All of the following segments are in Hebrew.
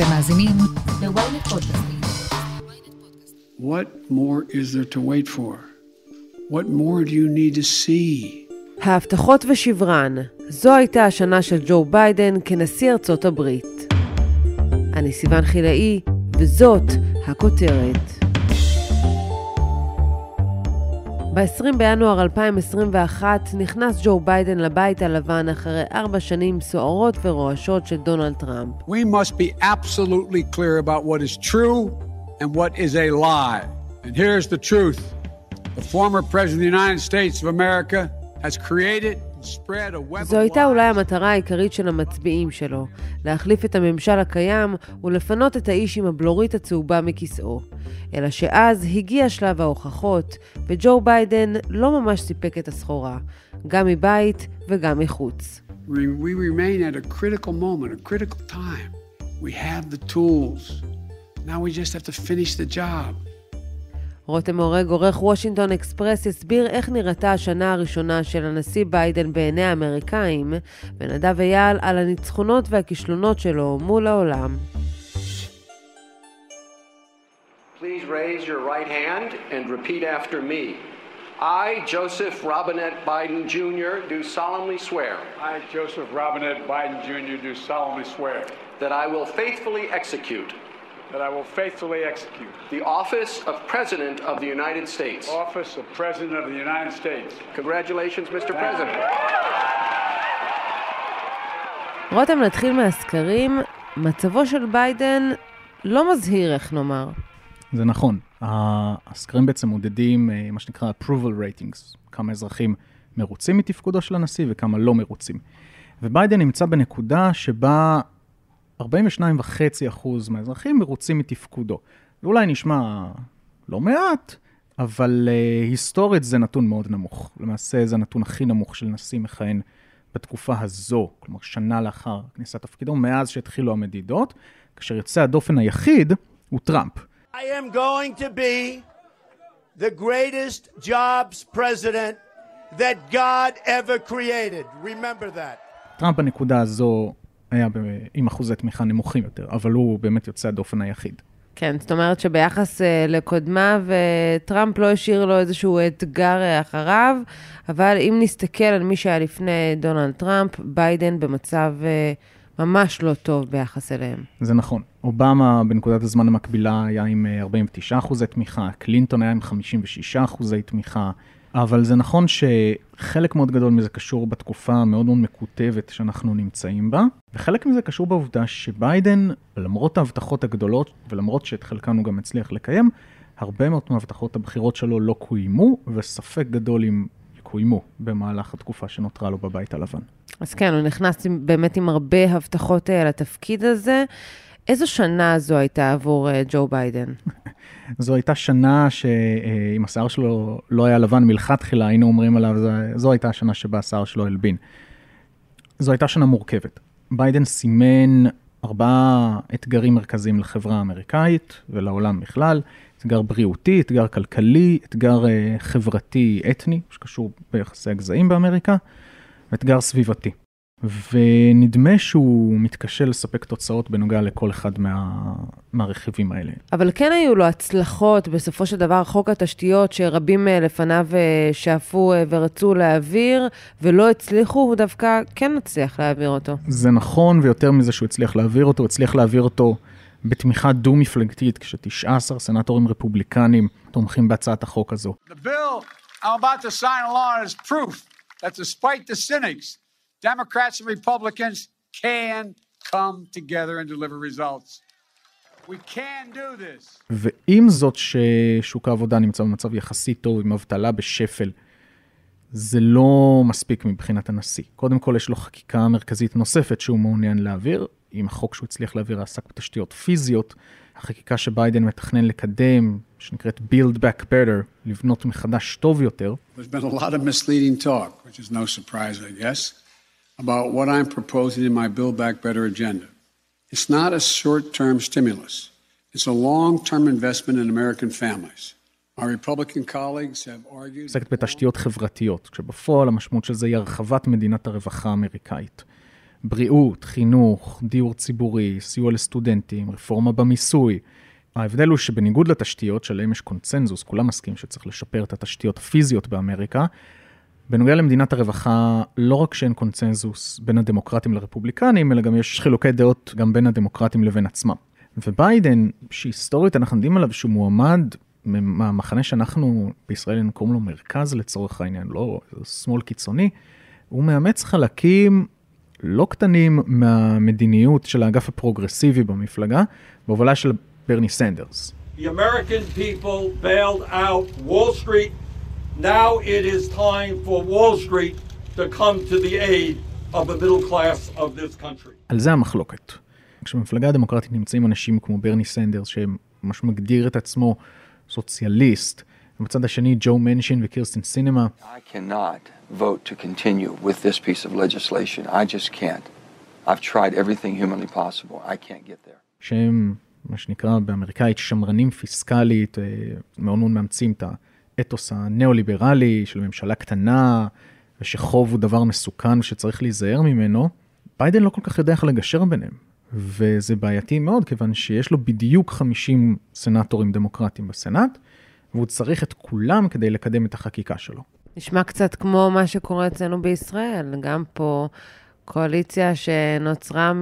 אתם מאזינים ל-ynet פודקאסטים. What more is there to wait for? What more do you need to see? ההבטחות ושברן, זו הייתה השנה של ג'ו ביידן כנשיא ארצות הברית. אני סיוון חילאי, וזאת הכותרת. ב-20 בינואר 2021 נכנס ג'ו ביידן לבית הלבן אחרי ארבע שנים סוערות ורועשות של דונלד טראמפ. We must be absolutely clear about what is true and what is a lie. And here's the truth. The former President of the United States of America has created זו of הייתה אולי. המטרה העיקרית של המצביעים שלו, להחליף את הממשל הקיים ולפנות את האיש עם הבלורית הצהובה מכיסאו. אלא שאז הגיע שלב ההוכחות, וג'ו ביידן לא ממש סיפק את הסחורה, גם מבית וגם מחוץ. We, we remain at a critical moment, a critical time. We have the tools. Now we just have to finish the job. רותם הורג, עורך וושינגטון אקספרס, הסביר איך נראתה השנה הראשונה של הנשיא ביידן בעיני האמריקאים, ונדב אייל על הניצחונות והכישלונות שלו מול העולם. Please raise your right hand and repeat after me. I, Joseph Robinette Biden Jr., do solemnly swear I, Joseph Robinette Biden Jr., do solemnly swear that I will faithfully execute that I will faithfully execute the office of President of the United States. office of President of the United States. Congratulations, Mr. President. רותם, נתחיל מהסקרים. מצבו של ביידן לא מזהיר, איך נאמר. זה נכון. הסקרים בעצם מודדים אה, מה שנקרא approval ratings, כמה אזרחים מרוצים מתפקודו של הנשיא וכמה לא מרוצים. וביידן נמצא בנקודה שבה 42.5% מהאזרחים מרוצים מתפקודו. זה אולי נשמע לא מעט, אבל uh, היסטורית זה נתון מאוד נמוך. למעשה זה הנתון הכי נמוך של נשיא מכהן בתקופה הזו, כלומר שנה לאחר כניסת תפקידו, מאז שהתחילו המדידות, כאשר יוצא הדופן היחיד הוא טראמפ. I am going to be the greatest jobs president that God ever created. Remember that. טראמפ בנקודה הזו היה ב- עם אחוזי תמיכה נמוכים יותר, אבל הוא באמת יוצא הדופן היחיד. כן, זאת אומרת שביחס אה, לקודמיו, אה, טראמפ לא השאיר לו איזשהו אתגר אה, אחריו, אבל אם נסתכל על מי שהיה לפני דונלד טראמפ, ביידן במצב אה, ממש לא טוב ביחס אליהם. זה נכון. אובמה בנקודת הזמן המקבילה היה עם אה, 49 אחוזי תמיכה, קלינטון היה עם 56 אחוזי תמיכה, אבל זה נכון שחלק מאוד גדול מזה קשור בתקופה המאוד מאוד מקוטבת שאנחנו נמצאים בה, וחלק מזה קשור בעובדה שביידן, למרות ההבטחות הגדולות, ולמרות שאת חלקן הוא גם הצליח לקיים, הרבה מאוד מהבטחות הבחירות שלו לא קוימו, וספק גדול אם יקוימו במהלך התקופה שנותרה לו בבית הלבן. אז כן, הוא נכנס באמת עם הרבה הבטחות אה, לתפקיד הזה. איזו שנה זו הייתה עבור אה, ג'ו ביידן? זו הייתה שנה שאם השיער שלו לא היה לבן מלכתחילה, היינו אומרים עליו, זו, זו הייתה השנה שבה השיער שלו הלבין. זו הייתה שנה מורכבת. ביידן סימן ארבעה אתגרים מרכזיים לחברה האמריקאית ולעולם בכלל. אתגר בריאותי, אתגר כלכלי, אתגר אה, חברתי-אתני, שקשור ביחסי הגזעים באמריקה, ואתגר סביבתי. ונדמה שהוא מתקשה לספק תוצאות בנוגע לכל אחד מה... מהרכיבים האלה. אבל כן היו לו הצלחות, בסופו של דבר, חוק התשתיות שרבים אה, לפניו אה, שאפו אה, ורצו להעביר, ולא הצליחו, הוא דווקא כן הצליח להעביר אותו. זה נכון, ויותר מזה שהוא הצליח להעביר אותו, הוא הצליח להעביר אותו בתמיכה דו-מפלגתית, כש-19 סנטורים רפובליקנים תומכים בהצעת החוק הזו. The bill I'm about to sign along is proof that despite the cynics, Democrats and Republicans can come together and deliver results. We can do this. ועם זאת ששוק העבודה נמצא במצב יחסית טוב, עם אבטלה בשפל, זה לא מספיק מבחינת הנשיא. קודם כל, יש לו חקיקה מרכזית נוספת שהוא מעוניין להעביר. אם החוק שהוא הצליח להעביר עסק בתשתיות פיזיות, החקיקה שביידן מתכנן לקדם, שנקראת Build Back Better, לבנות מחדש טוב יותר, There's been a lot of misleading talk, which is no surprise, I guess, about what I'm proposing in my Build Back Better agenda. It's not a short term stimulus, it's a long term investment in American families. עוסקת בתשתיות חברתיות, כשבפועל המשמעות של זה היא הרחבת מדינת הרווחה האמריקאית. בריאות, חינוך, דיור ציבורי, סיוע לסטודנטים, רפורמה במיסוי. ההבדל הוא שבניגוד לתשתיות שעליהן יש קונצנזוס, כולם מסכימים שצריך לשפר את התשתיות הפיזיות באמריקה, בנוגע למדינת הרווחה, לא רק שאין קונצנזוס בין הדמוקרטים לרפובליקנים, אלא גם יש חילוקי דעות גם בין הדמוקרטים לבין עצמם. וביידן, שהיסטורית אנחנו יודעים עליו שהוא מועמד מהמחנה שאנחנו בישראל קוראים לו מרכז לצורך העניין, לא שמאל קיצוני, הוא מאמץ חלקים לא קטנים מהמדיניות של האגף הפרוגרסיבי במפלגה, בהובלה של ברני סנדרס. The American people bailed out Wall Street. Now it is time for Wall Street to come to the aid of the middle class of this country. על זה המחלוקת. כשבמפלגה הדמוקרטית נמצאים אנשים כמו ברני סנדרס, שממש מגדיר את עצמו סוציאליסט, ובצד השני ג'ו מנשין וקירסטין סינמה. I cannot vote to continue with this piece of legislation. I just can't. I've tried everything humanly possible. I can't get there. שהם, מה שנקרא באמריקאית, שמרנים פיסקלית, אה, מאוד מאוד מאמצים את האתוס הניאו-ליברלי של ממשלה קטנה, ושחוב הוא דבר מסוכן שצריך להיזהר ממנו. ביידן לא כל כך יודע איך לגשר ביניהם. וזה בעייתי מאוד, כיוון שיש לו בדיוק 50 סנטורים דמוקרטיים בסנאט, והוא צריך את כולם כדי לקדם את החקיקה שלו. נשמע קצת כמו מה שקורה אצלנו בישראל, גם פה קואליציה שנוצרה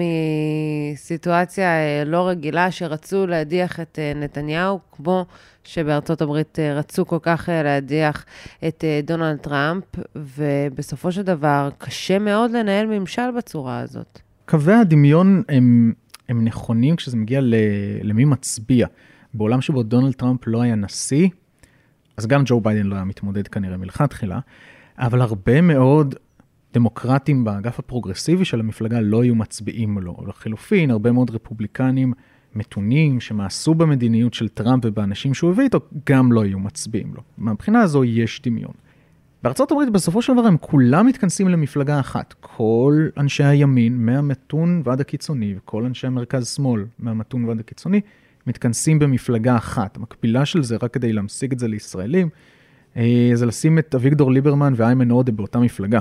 מסיטואציה אה, לא רגילה, שרצו להדיח את אה, נתניהו, כמו שבארצות הברית אה, רצו כל כך להדיח את דונלד טראמפ, ובסופו של דבר קשה מאוד לנהל ממשל בצורה הזאת. קווי הדמיון הם, הם נכונים כשזה מגיע למי מצביע. בעולם שבו דונלד טראמפ לא היה נשיא, אז גם ג'ו ביידן לא היה מתמודד כנראה מלכתחילה, אבל הרבה מאוד דמוקרטים באגף הפרוגרסיבי של המפלגה לא היו מצביעים לו. לחילופין, הרבה מאוד רפובליקנים מתונים שמאסו במדיניות של טראמפ ובאנשים שהוא הביא איתו, גם לא היו מצביעים לו. מהבחינה הזו יש דמיון. בארצות הברית בסופו של דבר הם כולם מתכנסים למפלגה אחת. כל אנשי הימין, מהמתון ועד הקיצוני, וכל אנשי המרכז-שמאל, מהמתון ועד הקיצוני, מתכנסים במפלגה אחת. המקבילה של זה, רק כדי להמשיג את זה לישראלים, אה, זה לשים את אביגדור ליברמן ואיימן עודה באותה מפלגה.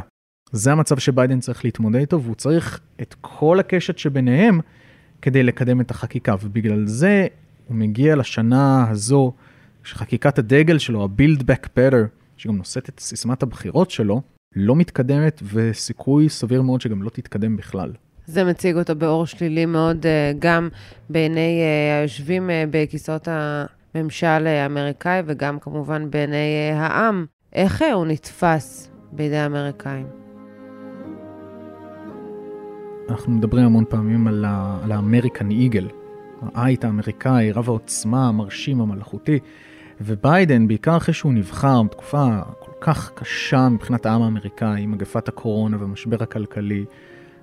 זה המצב שביידן צריך להתמודד איתו, והוא צריך את כל הקשת שביניהם כדי לקדם את החקיקה, ובגלל זה הוא מגיע לשנה הזו, שחקיקת הדגל שלו, ה-Build Back Better, שגם נושאת את סיסמת הבחירות שלו, לא מתקדמת, וסיכוי סביר מאוד שגם לא תתקדם בכלל. זה מציג אותו באור שלילי מאוד אה, גם בעיני אה, היושבים אה, בכיסאות הממשל האמריקאי וגם כמובן בעיני העם. איך הוא נתפס בידי האמריקאים? אנחנו מדברים המון פעמים על, האמריקן איגל, העית האמריקאי, רב העוצמה, המרשים, המלאכותי, וביידן, בעיקר אחרי שהוא נבחר בתקופה כל כך קשה מבחינת העם האמריקאי, מגפת הקורונה והמשבר הכלכלי,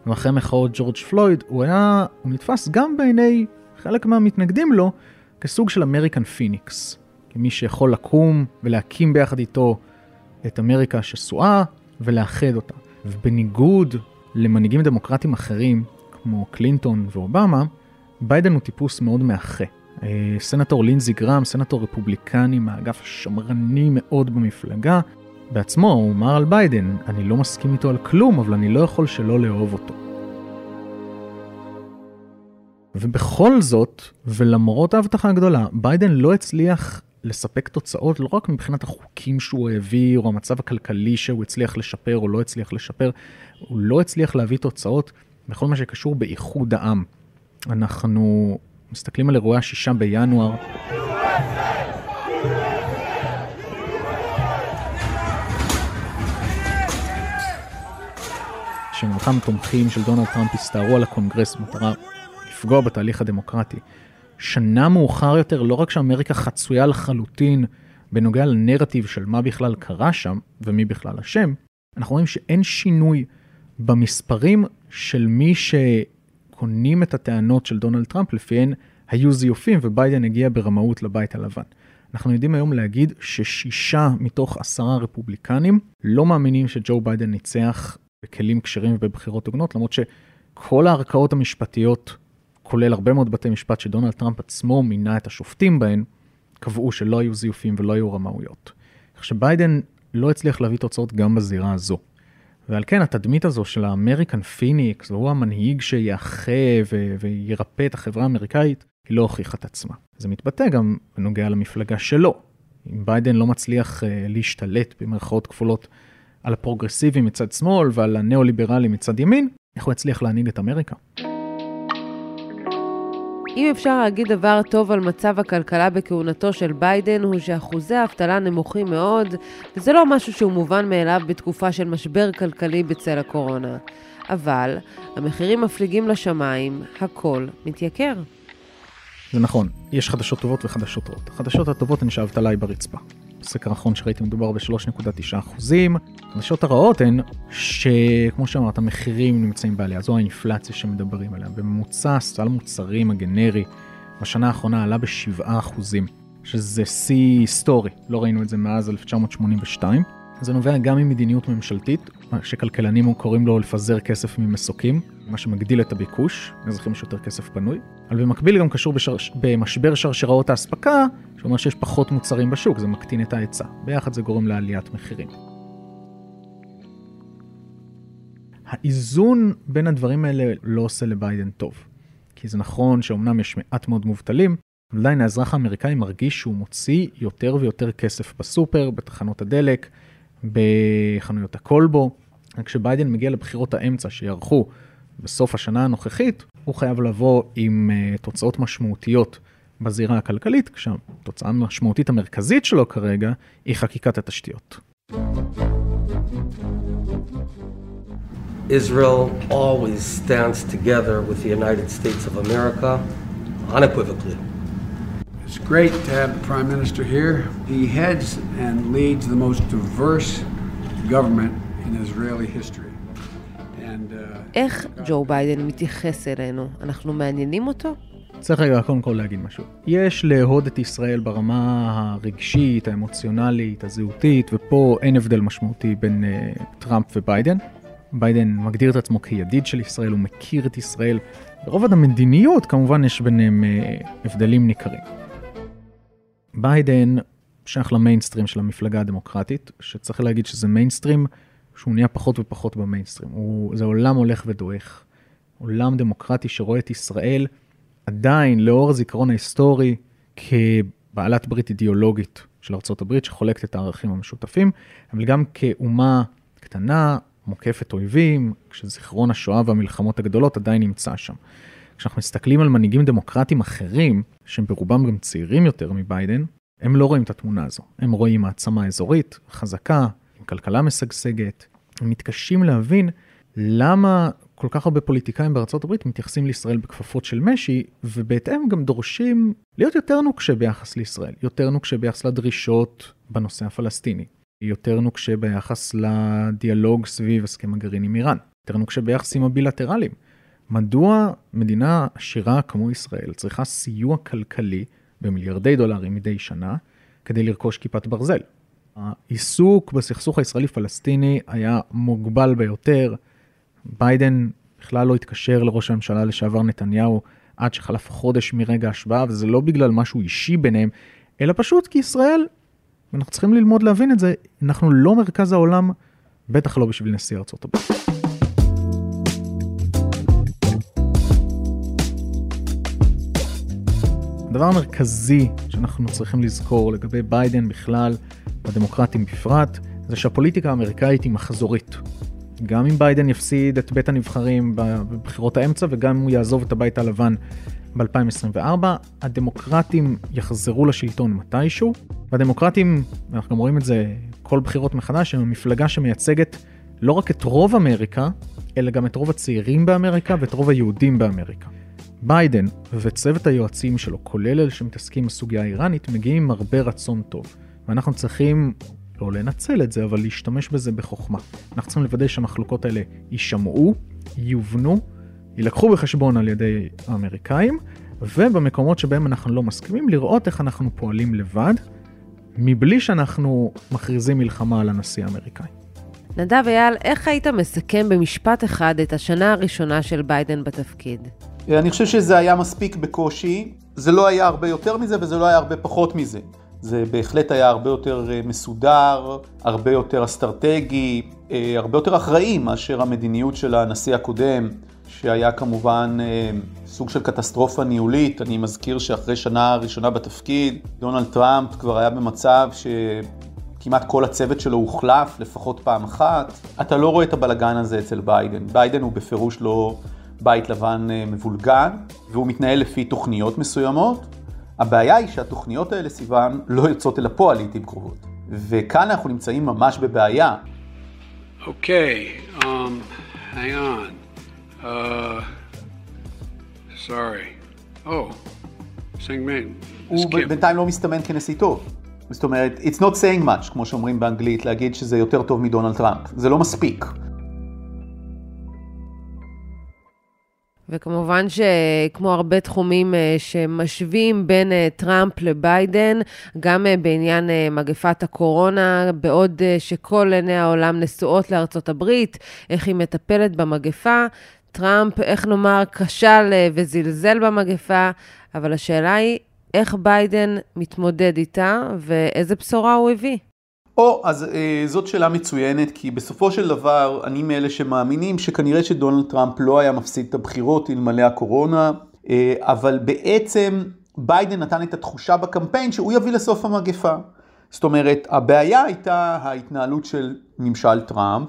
ואחרי מחאות ג'ורג' פלויד, הוא היה, הוא נתפס גם בעיני חלק מהמתנגדים לו כסוג של American Phoenix. כמי שיכול לקום ולהקים ביחד איתו את אמריקה השסועה ולאחד אותה. ובניגוד למנהיגים דמוקרטיים אחרים, כמו קלינטון ואובמה, ביידן הוא טיפוס מאוד מאחה. אה, סנטור לינזי גרם, סנטור רפובליקני מהאגף השמרני מאוד במפלגה, בעצמו הוא אמר על ביידן, אני לא מסכים איתו על כלום, אבל אני לא יכול שלא לאהוב אותו. ובכל זאת, ולמרות ההבטחה הגדולה, ביידן לא הצליח לספק תוצאות לא רק מבחינת החוקים שהוא העביר, או המצב הכלכלי שהוא הצליח לשפר או לא הצליח לשפר, הוא לא הצליח להביא תוצאות בכל מה שקשור באיחוד העם. אנחנו מסתכלים על אירועי השישה בינואר. שמאותם תומכים של דונלד טראמפ הסתערו על הקונגרס במטרה לפגוע בתהליך הדמוקרטי. שנה מאוחר יותר, לא רק שאמריקה חצויה לחלוטין בנוגע לנרטיב של מה בכלל קרה שם ומי בכלל אשם, אנחנו רואים שאין שינוי במספרים של מי שקונים את הטענות של דונלד טראמפ, לפיהן היו זיופים וביידן הגיע ברמאות לבית הלבן. אנחנו יודעים היום להגיד ששישה מתוך עשרה רפובליקנים לא מאמינים שג'ו ביידן ניצח בכלים כשרים ובבחירות הוגנות, למרות שכל הערכאות המשפטיות, כולל הרבה מאוד בתי משפט שדונלד טראמפ עצמו מינה את השופטים בהן, קבעו שלא היו זיופים ולא היו רמאויות. כך שביידן לא הצליח להביא תוצאות גם בזירה הזו. ועל כן התדמית הזו של ה American Phoenix, והוא המנהיג שיאחה ו- וירפא את החברה האמריקאית, היא לא הוכיחה את עצמה. זה מתבטא גם בנוגע למפלגה שלו. אם ביידן לא מצליח אה, להשתלט במרכאות כפולות על הפרוגרסיבים מצד שמאל ועל הניאו-ליברלים מצד ימין, איך הוא יצליח להנהיג את אמריקה? אם אפשר להגיד דבר טוב על מצב הכלכלה בכהונתו של ביידן, הוא שאחוזי האבטלה נמוכים מאוד, וזה לא משהו שהוא מובן מאליו בתקופה של משבר כלכלי בצל הקורונה. אבל המחירים מפליגים לשמיים, הכל מתייקר. זה נכון, יש חדשות טובות וחדשות רעות. החדשות הטובות הן שהאבטלה היא ברצפה. בסקר האחרון שראיתי מדובר ב-3.9 אחוזים. החדשות הרעות הן שכמו שאמרת, המחירים נמצאים בעלייה, זו האינפלציה שמדברים עליה. בממוצע סל מוצרים הגנרי בשנה האחרונה עלה ב-7 אחוזים, שזה שיא היסטורי, לא ראינו את זה מאז 1982. זה נובע גם ממדיניות ממשלתית, שכלכלנים קוראים לו לפזר כסף ממסוקים, מה שמגדיל את הביקוש, לאזרחים יש יותר כסף פנוי, אבל במקביל גם קשור בשר... במשבר שרשראות האספקה, שאומר שיש פחות מוצרים בשוק, זה מקטין את ההיצע. ביחד זה גורם לעליית מחירים. האיזון בין הדברים האלה לא עושה לביידן טוב. כי זה נכון שאומנם יש מעט מאוד מובטלים, עדיין האזרח האמריקאי מרגיש שהוא מוציא יותר ויותר כסף בסופר, בתחנות הדלק, בחנויות הקולבו. כשביידן מגיע לבחירות האמצע שיערכו בסוף השנה הנוכחית, הוא חייב לבוא עם uh, תוצאות משמעותיות בזירה הכלכלית, כשהתוצאה המשמעותית המרכזית שלו כרגע היא חקיקת התשתיות. Israel always stands together with the United States of America unequivocally. It's great to have the Prime Minister here. He heads and leads the most diverse government in Israeli history. איך ג'ו ביידן מתייחס אלינו? אנחנו מעניינים אותו? צריך רגע קודם כל להגיד משהו. יש לאהוד את ישראל ברמה הרגשית, האמוציונלית, הזהותית, ופה אין הבדל משמעותי בין אה, טראמפ וביידן. ביידן מגדיר את עצמו כידיד של ישראל, הוא מכיר את ישראל. ברובד המדיניות כמובן יש ביניהם אה, הבדלים ניכרים. ביידן שייך למיינסטרים של המפלגה הדמוקרטית, שצריך להגיד שזה מיינסטרים שהוא נהיה פחות ופחות במיינסטרים. הוא, זה עולם הולך ודועך. עולם דמוקרטי שרואה את ישראל עדיין, לאור הזיכרון ההיסטורי, כבעלת ברית אידיאולוגית של ארה"ב, שחולקת את הערכים המשותפים, אבל גם כאומה קטנה, מוקפת אויבים, כשזיכרון השואה והמלחמות הגדולות עדיין נמצא שם. כשאנחנו מסתכלים על מנהיגים דמוקרטיים אחרים, שהם ברובם גם צעירים יותר מביידן, הם לא רואים את התמונה הזו. הם רואים מעצמה אזורית, חזקה, כלכלה משגשגת. הם מתקשים להבין למה כל כך הרבה פוליטיקאים בארצות הברית מתייחסים לישראל בכפפות של משי, ובהתאם גם דורשים להיות יותר נוקשה ביחס לישראל, יותר נוקשה ביחס לדרישות בנושא הפלסטיני, יותר נוקשה ביחס לדיאלוג סביב הסכם הגרעין עם איראן, יותר נוקשה ביחסים הבילטרליים. מדוע מדינה עשירה כמו ישראל צריכה סיוע כלכלי במיליארדי דולרים מדי שנה כדי לרכוש כיפת ברזל? העיסוק בסכסוך הישראלי-פלסטיני היה מוגבל ביותר. ביידן בכלל לא התקשר לראש הממשלה לשעבר נתניהו עד שחלף חודש מרגע ההשבעה, וזה לא בגלל משהו אישי ביניהם, אלא פשוט כי ישראל, ואנחנו צריכים ללמוד להבין את זה, אנחנו לא מרכז העולם, בטח לא בשביל נשיא ארצות הברית. הדבר המרכזי שאנחנו צריכים לזכור לגבי ביידן בכלל, והדמוקרטים בפרט, זה שהפוליטיקה האמריקאית היא מחזורית. גם אם ביידן יפסיד את בית הנבחרים בבחירות האמצע וגם אם הוא יעזוב את הבית הלבן ב-2024, הדמוקרטים יחזרו לשלטון מתישהו, והדמוקרטים, אנחנו גם רואים את זה כל בחירות מחדש, הם המפלגה שמייצגת לא רק את רוב אמריקה, אלא גם את רוב הצעירים באמריקה ואת רוב היהודים באמריקה. ביידן וצוות היועצים שלו, כולל אלה שמתעסקים בסוגיה האיראנית, מגיעים עם הרבה רצון טוב. ואנחנו צריכים לא לנצל את זה, אבל להשתמש בזה בחוכמה. אנחנו צריכים לוודא שהמחלוקות האלה יישמעו, יובנו, יילקחו בחשבון על ידי האמריקאים, ובמקומות שבהם אנחנו לא מסכימים, לראות איך אנחנו פועלים לבד, מבלי שאנחנו מכריזים מלחמה על הנשיא האמריקאי. נדב אייל, איך היית מסכם במשפט אחד את השנה הראשונה של ביידן בתפקיד? אני חושב שזה היה מספיק בקושי, זה לא היה הרבה יותר מזה וזה לא היה הרבה פחות מזה. זה בהחלט היה הרבה יותר אה, מסודר, הרבה יותר אסטרטגי, אה, הרבה יותר אחראי מאשר המדיניות של הנשיא הקודם, שהיה כמובן אה, סוג של קטסטרופה ניהולית. אני מזכיר שאחרי שנה ראשונה בתפקיד, דונלד טראמפ כבר היה במצב שכמעט כל הצוות שלו הוחלף לפחות פעם אחת. אתה לא רואה את הבלגן הזה אצל ביידן. ביידן הוא בפירוש לא בית לבן מבולגן, והוא מתנהל לפי תוכניות מסוימות. הבעיה היא שהתוכניות האלה, סיוון, לא יוצאות אל הפועל לעיתים קרובות. וכאן אנחנו נמצאים ממש בבעיה. אוקיי, okay, um, hang on. Uh, sorry. Oh. הוא בינתיים לא מסתמן כנשיא טוב. זאת אומרת, it's not saying much, כמו שאומרים באנגלית, להגיד שזה יותר טוב מדונלד טראמפ. זה לא מספיק. וכמובן שכמו הרבה תחומים אה, שמשווים בין אה, טראמפ לביידן, גם אה, בעניין מגפת הקורונה, בעוד שכל עיני העולם נשואות לארצות הברית, איך היא מטפלת במגפה, טראמפ, איך נאמר, כשל וזלזל במגפה, אבל השאלה היא, איך ביידן מתמודד איתה ואיזה בשורה הוא הביא? או, אז אה, זאת שאלה מצוינת, כי בסופו של דבר אני מאלה שמאמינים שכנראה שדונלד טראמפ לא היה מפסיד את הבחירות אלמלא הקורונה, אה, אבל בעצם ביידן נתן את התחושה בקמפיין שהוא יביא לסוף המגפה. זאת אומרת, הבעיה הייתה ההתנהלות של ממשל טראמפ,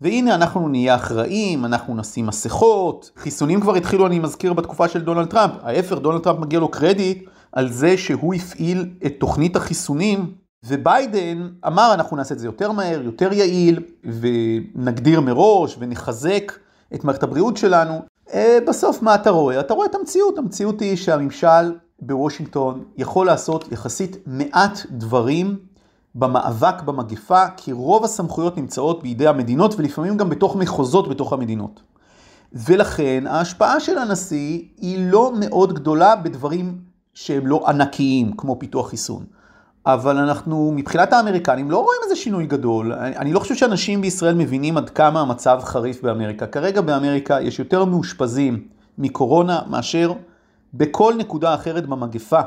והנה אנחנו נהיה אחראים, אנחנו נשים מסכות, חיסונים כבר התחילו, אני מזכיר, בתקופה של דונלד טראמפ. ההפך, דונלד טראמפ מגיע לו קרדיט על זה שהוא הפעיל את תוכנית החיסונים וביידן אמר, אנחנו נעשה את זה יותר מהר, יותר יעיל, ונגדיר מראש ונחזק את מערכת הבריאות שלנו. אה, בסוף מה אתה רואה? אתה רואה את המציאות. המציאות היא שהממשל בוושינגטון יכול לעשות יחסית מעט דברים במאבק במגפה, כי רוב הסמכויות נמצאות בידי המדינות ולפעמים גם בתוך מחוזות בתוך המדינות. ולכן ההשפעה של הנשיא היא לא מאוד גדולה בדברים שהם לא ענקיים, כמו פיתוח חיסון. אבל אנחנו, מבחינת האמריקנים, לא רואים איזה שינוי גדול. אני, אני לא חושב שאנשים בישראל מבינים עד כמה המצב חריף באמריקה. כרגע באמריקה יש יותר מאושפזים מקורונה מאשר בכל נקודה אחרת במגפה,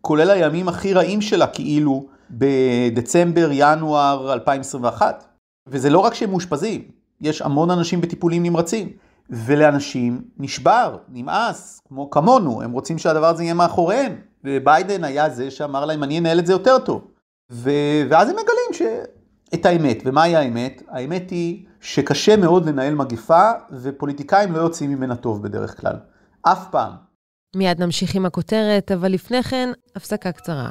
כולל הימים הכי רעים שלה, כאילו בדצמבר, ינואר 2021. וזה לא רק שהם מאושפזים, יש המון אנשים בטיפולים נמרצים. ולאנשים נשבר, נמאס, כמו כמונו, הם רוצים שהדבר הזה יהיה מאחוריהם. וביידן היה זה שאמר להם, אני אנהל את זה יותר טוב. ו... ואז הם מגלים ש... את האמת. ומהי האמת? האמת היא שקשה מאוד לנהל מגפה, ופוליטיקאים לא יוצאים ממנה טוב בדרך כלל. אף פעם. מיד נמשיך עם הכותרת, אבל לפני כן, הפסקה קצרה.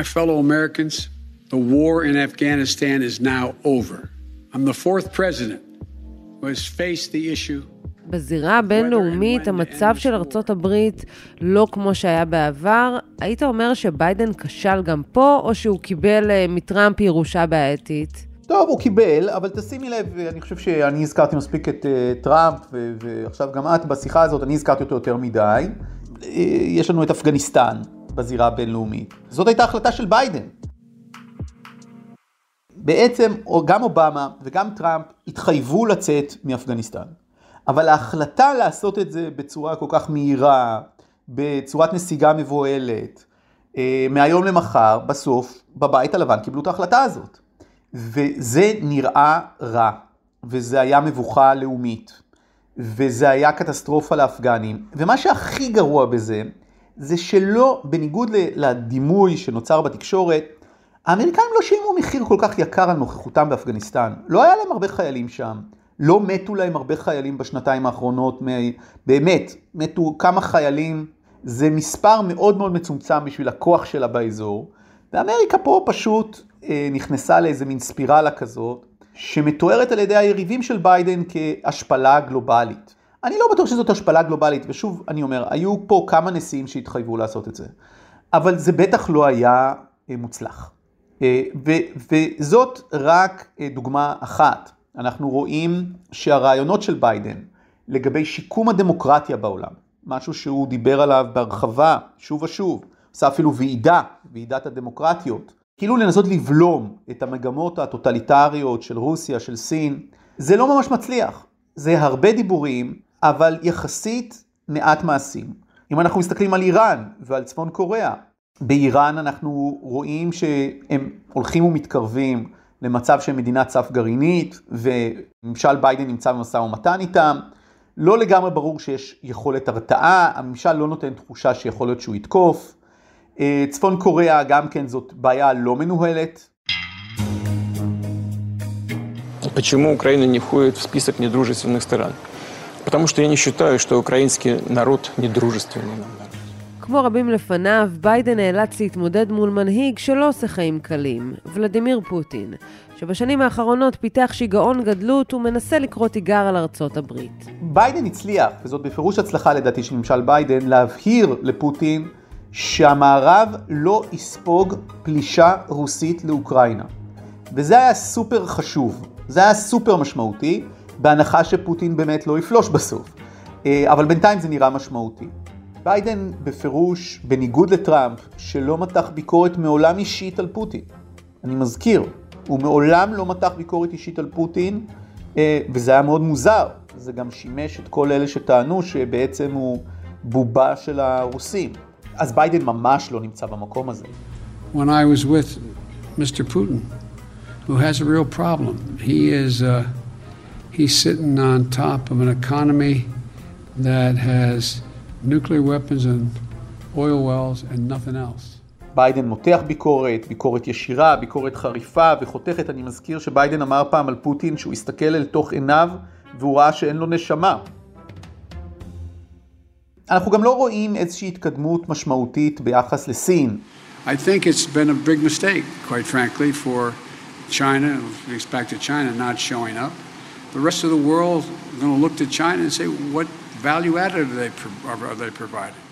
My fellow Americans, the war in Afghanistan is now over. I'm the fourth president who has faced the issue. בזירה הבינלאומית, המצב של ארצות הברית לא כמו שהיה בעבר. היית אומר שביידן כשל גם פה, או שהוא קיבל אה, מטראמפ ירושה בעייתית? טוב, הוא קיבל, אבל תשימי לב, אני חושב שאני הזכרתי מספיק את אה, טראמפ, ועכשיו גם את בשיחה הזאת, אני הזכרתי אותו יותר מדי. אה, יש לנו את אפגניסטן, בזירה הבינלאומית. זאת הייתה החלטה של ביידן. בעצם גם אובמה וגם טראמפ התחייבו לצאת מאפגניסטן. אבל ההחלטה לעשות את זה בצורה כל כך מהירה, בצורת נסיגה מבוהלת, אה, מהיום למחר, בסוף, בבית הלבן קיבלו את ההחלטה הזאת. וזה נראה רע, וזה היה מבוכה לאומית, וזה היה קטסטרופה לאפגנים. ומה שהכי גרוע בזה, זה שלא, בניגוד לדימוי שנוצר בתקשורת, האמריקאים לא שילמו מחיר כל כך יקר על נוכחותם באפגניסטן. לא היה להם הרבה חיילים שם. לא מתו להם הרבה חיילים בשנתיים האחרונות. באמת, מתו כמה חיילים. זה מספר מאוד מאוד מצומצם בשביל הכוח שלה באזור. ואמריקה פה פשוט אה, נכנסה לאיזה מין ספירלה כזאת, שמתוארת על ידי היריבים של ביידן כהשפלה גלובלית. אני לא בטוח שזאת השפלה גלובלית, ושוב, אני אומר, היו פה כמה נשיאים שהתחייבו לעשות את זה, אבל זה בטח לא היה אה, מוצלח. אה, וזאת רק אה, דוגמה אחת. אנחנו רואים שהרעיונות של ביידן לגבי שיקום הדמוקרטיה בעולם, משהו שהוא דיבר עליו בהרחבה שוב ושוב, עשה אפילו ועידה, ועידת הדמוקרטיות, כאילו לנסות לבלום את המגמות הטוטליטריות של רוסיה, של סין, זה לא ממש מצליח. זה הרבה דיבורים, אבל יחסית מעט מעשים. אם אנחנו מסתכלים על איראן ועל צפון קוריאה, באיראן אנחנו רואים שהם הולכים ומתקרבים למצב של מדינת סף גרעינית, וממשל ביידן נמצא במשא ומתן איתם. לא לגמרי ברור שיש יכולת הרתעה, הממשל לא נותן תחושה שיכול להיות שהוא יתקוף. אה, צפון קוריאה גם כן זאת בעיה לא מנוהלת. Почему Украина не входит в список недружественных стран? Потому что я не считаю, что украинский народ недружественный нам народ. כמו רבים לפניו, ביידן נאלץ להתמודד מול מנהיג שלא עושה חיים קלים, ולדימיר פוטין, שבשנים האחרונות פיתח שיגעון גדלות ומנסה לקרוא תיגר על ארצות הברית. ביידן הצליח, וזאת בפירוש הצלחה לדעתי של ממשל ביידן, להבהיר לפוטין שהמערב לא יספוג פלישה רוסית לאוקראינה. וזה היה סופר חשוב, זה היה סופר משמעותי, בהנחה שפוטין באמת לא יפלוש בסוף. אה, אבל בינתיים זה נראה משמעותי. ביידן בפירוש, בניגוד לטראמפ, שלא מתח ביקורת מעולם אישית על פוטין. אני מזכיר, הוא מעולם לא מתח ביקורת אישית על פוטין, אה, וזה היה מאוד מוזר. זה גם שימש את כל אלה שטענו שבעצם הוא בובה של הרוסים. אז ביידן ממש לא נמצא במקום הזה. When I was with Mr. Putin, who has a real problem, he is uh, he's sitting on top of an economy that has nuclear weapons and oil wells and nothing else. ביידן מותח ביקורת, ביקורת ישירה, ביקורת חריפה וחותכת. אני מזכיר שביידן אמר פעם על פוטין שהוא הסתכל אל תוך עיניו והוא ראה שאין לו נשמה. אנחנו גם לא רואים איזושהי התקדמות משמעותית ביחס לסין. I think it's been a big mistake, quite frankly, for China, with respect to China not showing up. The rest of the world is going to look to China and say, what value added are they, pro- are they providing?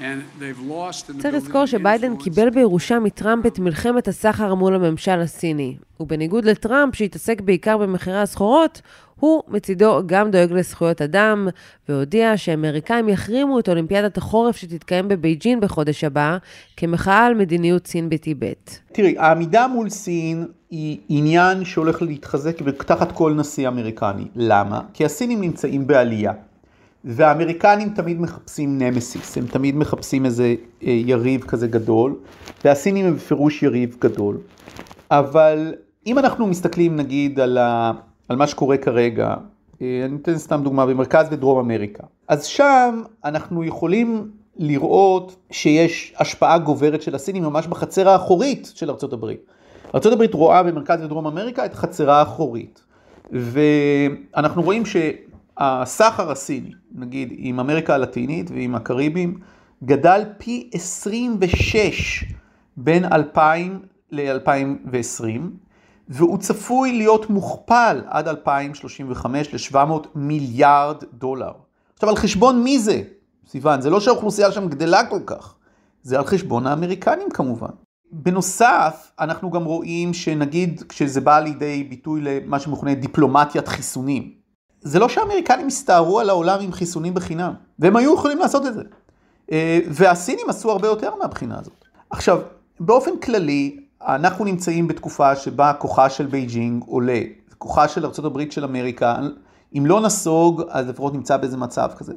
And they've lost in the צריך לזכור שביידן קיבל בירושה מטראמפ את מלחמת הסחר מול הממשל הסיני. ובניגוד לטראמפ, שהתעסק בעיקר במחירי הסחורות, הוא מצידו גם דואג לזכויות אדם, והודיע שהאמריקאים יחרימו את אולימפיאדת החורף שתתקיים בבייג'ין בחודש הבא, כמחאה על מדיניות סין בטיבט. תראי, העמידה מול סין היא עניין שהולך להתחזק תחת כל נשיא אמריקני. למה? כי הסינים נמצאים בעלייה. והאמריקנים תמיד מחפשים נמסיס, הם תמיד מחפשים איזה אה, יריב כזה גדול, והסינים הם בפירוש יריב גדול. אבל אם אנחנו מסתכלים נגיד על, ה, על מה שקורה כרגע, אה, אני אתן סתם דוגמה, במרכז ודרום אמריקה, אז שם אנחנו יכולים לראות שיש השפעה גוברת של הסינים ממש בחצר האחורית של ארה"ב. ארה"ב רואה במרכז ודרום אמריקה את חצרה האחורית. ואנחנו רואים שהסחר הסיני, נגיד עם אמריקה הלטינית ועם הקריבים, גדל פי 26 בין 2000 ל-2020, והוא צפוי להיות מוכפל עד 2035 ל-700 מיליארד דולר. עכשיו, על חשבון מי זה? סיוון, זה לא שהאוכלוסייה שם גדלה כל כך, זה על חשבון האמריקנים כמובן. בנוסף, אנחנו גם רואים שנגיד כשזה בא לידי ביטוי למה שמכונה דיפלומטיית חיסונים, זה לא שהאמריקנים הסתערו על העולם עם חיסונים בחינם, והם היו יכולים לעשות את זה. אה, והסינים עשו הרבה יותר מהבחינה הזאת. עכשיו, באופן כללי, אנחנו נמצאים בתקופה שבה כוחה של בייג'ינג עולה, כוחה של ארה"ב של אמריקה, אם לא נסוג, אז לפחות נמצא באיזה מצב כזה,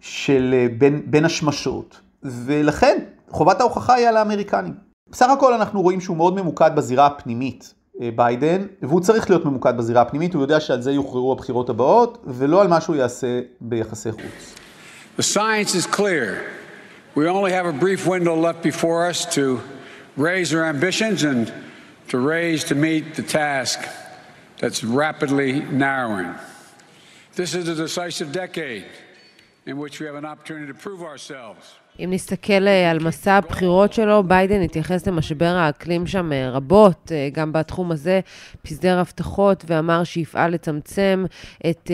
של אה, בין, בין השמשות, ולכן חובת ההוכחה היא על האמריקנים. בסך הכל אנחנו רואים שהוא מאוד ממוקד בזירה הפנימית, אה, ביידן, והוא צריך להיות ממוקד בזירה הפנימית, הוא יודע שעל זה יוכרעו הבחירות הבאות, ולא על מה שהוא יעשה ביחסי חוץ. The science is clear. We only have a brief window left before us to raise our ambitions and to raise to meet the task that's rapidly narrowing. This is a decisive decade in which we have an opportunity to prove ourselves אם נסתכל אה, על מסע הבחירות שלו, ביידן התייחס למשבר האקלים שם אה, רבות, אה, גם בתחום הזה, פיזר הבטחות ואמר שיפעל לצמצם את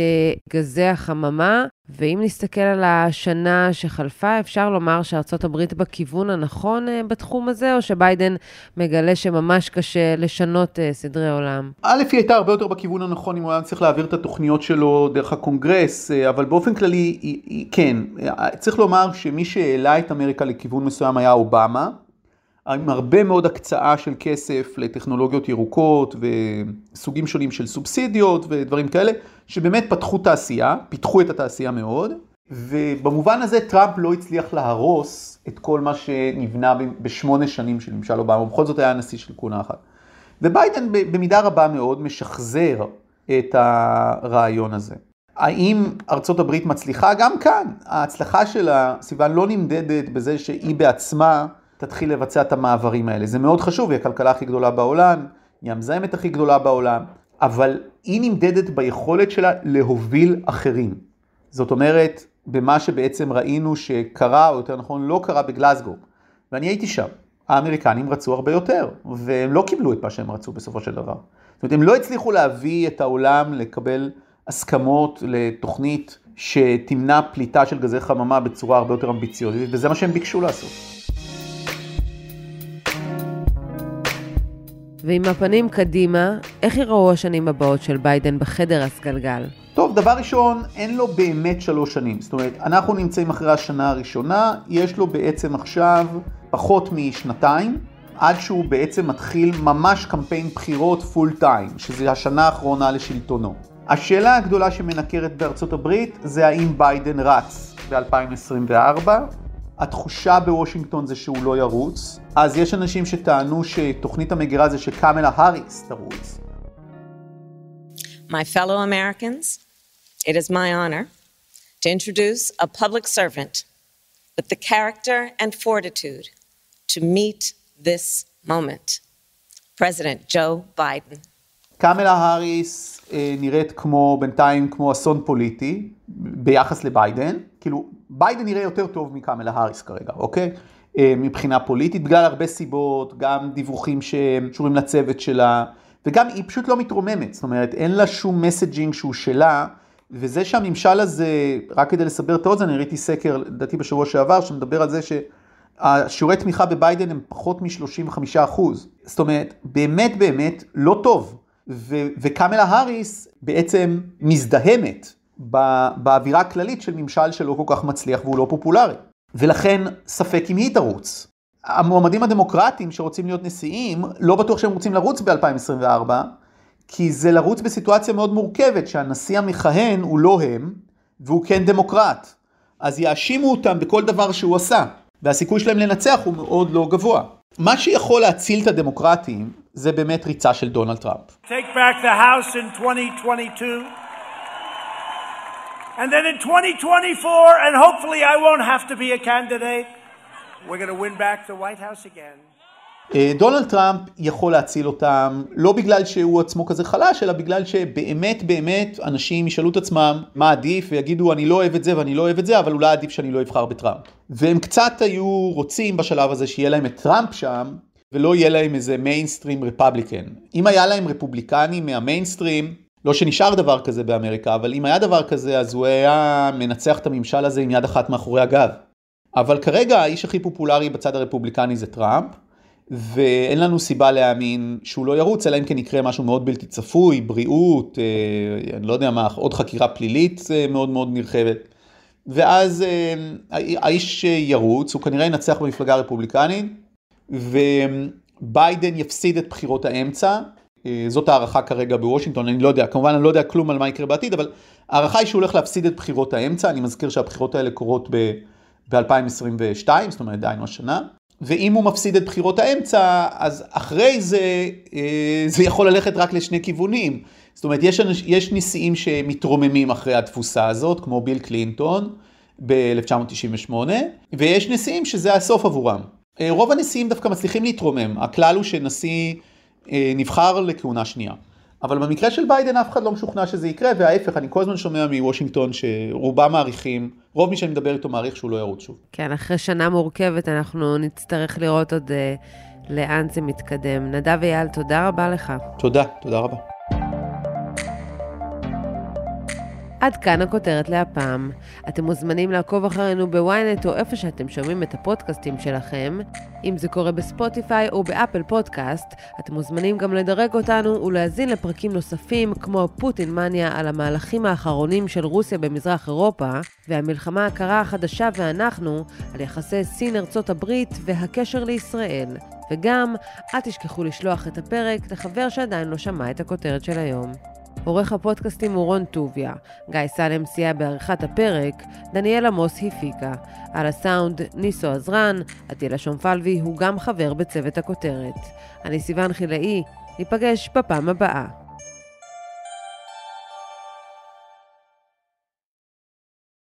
גזי החממה. ואם נסתכל על השנה שחלפה, אפשר לומר שארצות הברית בכיוון הנכון בתחום הזה, או שביידן מגלה שממש קשה לשנות סדרי עולם? א', היא הייתה הרבה יותר בכיוון הנכון אם הוא היה צריך להעביר את התוכניות שלו דרך הקונגרס, אבל באופן כללי, כן. צריך לומר שמי שהעלה העלה את אמריקה לכיוון מסוים היה אובמה, עם הרבה מאוד הקצאה של כסף לטכנולוגיות ירוקות וסוגים שונים של סובסידיות ודברים כאלה, שבאמת פתחו תעשייה, פיתחו את התעשייה מאוד, ובמובן הזה טראמפ לא הצליח להרוס את כל מה שנבנה בשמונה שנים של ממשל אובמה, ובכל זאת היה הנשיא של כהונה אחת. וביידן במידה רבה מאוד משחזר את הרעיון הזה. האם ארצות הברית מצליחה? גם כאן. ההצלחה שלה, סיוון, לא נמדדת בזה שהיא בעצמה תתחיל לבצע את המעברים האלה. זה מאוד חשוב, היא הכלכלה הכי גדולה בעולם, היא המזהמת הכי גדולה בעולם, אבל היא נמדדת ביכולת שלה להוביל אחרים. זאת אומרת, במה שבעצם ראינו שקרה, או יותר נכון לא קרה בגלסגו. ואני הייתי שם. האמריקנים רצו הרבה יותר, והם לא קיבלו את מה שהם רצו בסופו של דבר. זאת אומרת, הם לא הצליחו להביא את העולם לקבל הסכמות לתוכנית שתמנע פליטה של גזי חממה בצורה הרבה יותר אמביציוזית, וזה מה שהם ביקשו לעשות. ועם הפנים קדימה, איך יראו השנים הבאות של ביידן בחדר הסגלגל? טוב, דבר ראשון, אין לו באמת שלוש שנים. זאת אומרת, אנחנו נמצאים אחרי השנה הראשונה, יש לו בעצם עכשיו פחות משנתיים, עד שהוא בעצם מתחיל ממש קמפיין בחירות full time, שזה השנה האחרונה לשלטונו. השאלה הגדולה שמנקרת בארצות הברית זה האם ביידן רץ ב-2024. התחושה בוושינגטון זה שהוא לא ירוץ. אז יש אנשים שטענו שתוכנית המגירה זה שקמלה האריס תרוץ. My fellow Americans, it is my honor to introduce a public servant with the character and fortitude to meet this moment. President Joe Biden. קמלה האריס אה, נראית כמו, בינתיים כמו אסון פוליטי ביחס לביידן. כאילו, ביידן נראה יותר טוב מקמלה האריס כרגע, אוקיי? אה, מבחינה פוליטית, בגלל הרבה סיבות, גם דיווחים שקשורים לצוות שלה, וגם היא פשוט לא מתרוממת, זאת אומרת, אין לה שום מסג'ינג שהוא שלה, וזה שהממשל הזה, רק כדי לסבר את האוזן, אני ראיתי סקר, לדעתי בשבוע שעבר, שמדבר על זה שהשיעורי תמיכה בביידן הם פחות מ-35 אחוז. זאת אומרת, באמת באמת לא טוב. ו- וקמלה האריס בעצם מזדהמת באווירה הכללית של ממשל שלא כל כך מצליח והוא לא פופולרי. ולכן ספק אם היא תרוץ. המועמדים הדמוקרטיים שרוצים להיות נשיאים, לא בטוח שהם רוצים לרוץ ב-2024, כי זה לרוץ בסיטואציה מאוד מורכבת, שהנשיא המכהן הוא לא הם, והוא כן דמוקרט. אז יאשימו אותם בכל דבר שהוא עשה, והסיכוי שלהם לנצח הוא מאוד לא גבוה. מה שיכול להציל את הדמוקרטים זה באמת ריצה של דונלד טראמפ. Take back the House in 2022. And then in 2024, and hopefully I won't have to be a candidate, we're going to win back the White House again. אה, דונלד טראמפ יכול להציל אותם, לא בגלל שהוא עצמו כזה חלש, אלא בגלל שבאמת באמת אנשים ישאלו את עצמם מה עדיף ויגידו אני לא אוהב את זה ואני לא אוהב את זה, אבל אולי עדיף שאני לא אבחר בטראמפ. והם קצת היו רוצים בשלב הזה שיהיה להם את טראמפ שם, ולא יהיה להם איזה מיינסטרים רפובליקן. אם היה להם רפובליקני מהמיינסטרים, לא שנשאר דבר כזה באמריקה, אבל אם היה דבר כזה אז הוא היה מנצח את הממשל הזה עם יד אחת מאחורי הגב. אבל כרגע האיש הכי פופולרי בצד הרפובליקני זה טראמפ. ואין לנו סיבה להאמין שהוא לא ירוץ, אלא אם כן יקרה משהו מאוד בלתי צפוי, בריאות, אה, אני לא יודע מה, עוד חקירה פלילית אה, מאוד מאוד נרחבת. ואז אה, האיש ירוץ, הוא כנראה ינצח במפלגה הרפובליקנית, וביידן יפסיד את בחירות האמצע. זאת הערכה כרגע בוושינגטון, אני לא יודע, כמובן אני לא יודע כלום על מה יקרה בעתיד, אבל ההערכה היא שהוא הולך להפסיד את בחירות האמצע, אני מזכיר שהבחירות האלה קורות ב-2022, זאת אומרת דהיינו השנה. ואם הוא מפסיד את בחירות האמצע, אז אחרי זה, אה, זה יכול ללכת רק לשני כיוונים. זאת אומרת, יש, יש נשיאים שמתרוממים אחרי התבוסה הזאת, כמו ביל קלינטון ב-1998, ויש נשיאים שזה הסוף עבורם. אה, רוב הנשיאים דווקא מצליחים להתרומם, הכלל הוא שנשיא אה, נבחר לכהונה שנייה. אבל במקרה של ביידן אף אחד לא משוכנע שזה יקרה, וההפך, אני כל הזמן שומע מוושינגטון שרובם מעריכים, רוב מי שאני מדבר איתו מעריך שהוא לא ירוץ שוב. כן, אחרי שנה מורכבת אנחנו נצטרך לראות עוד אה, לאן זה מתקדם. נדב אייל, תודה רבה לך. תודה, תודה רבה. עד כאן הכותרת להפעם. אתם מוזמנים לעקוב אחרינו ב ynet או איפה שאתם שומעים את הפודקאסטים שלכם. אם זה קורה ב Spotify או ב Apple Podcast, אתם מוזמנים גם לדרג אותנו ולהאזין לפרקים נוספים כמו פוטין מניה על המהלכים האחרונים של רוסיה במזרח אירופה, והמלחמה הקרה החדשה ואנחנו על יחסי סין ארצות הברית והקשר לישראל. וגם, אל תשכחו לשלוח את הפרק לחבר שעדיין לא שמע את הכותרת של היום. עורך הפודקאסטים הוא רון טוביה, גיא סלם סייע בעריכת הפרק, דניאל עמוס הפיקה. על הסאונד ניסו עזרן, עטילה שומפלבי הוא גם חבר בצוות הכותרת. אני סיוון חילאי, ניפגש בפעם הבאה.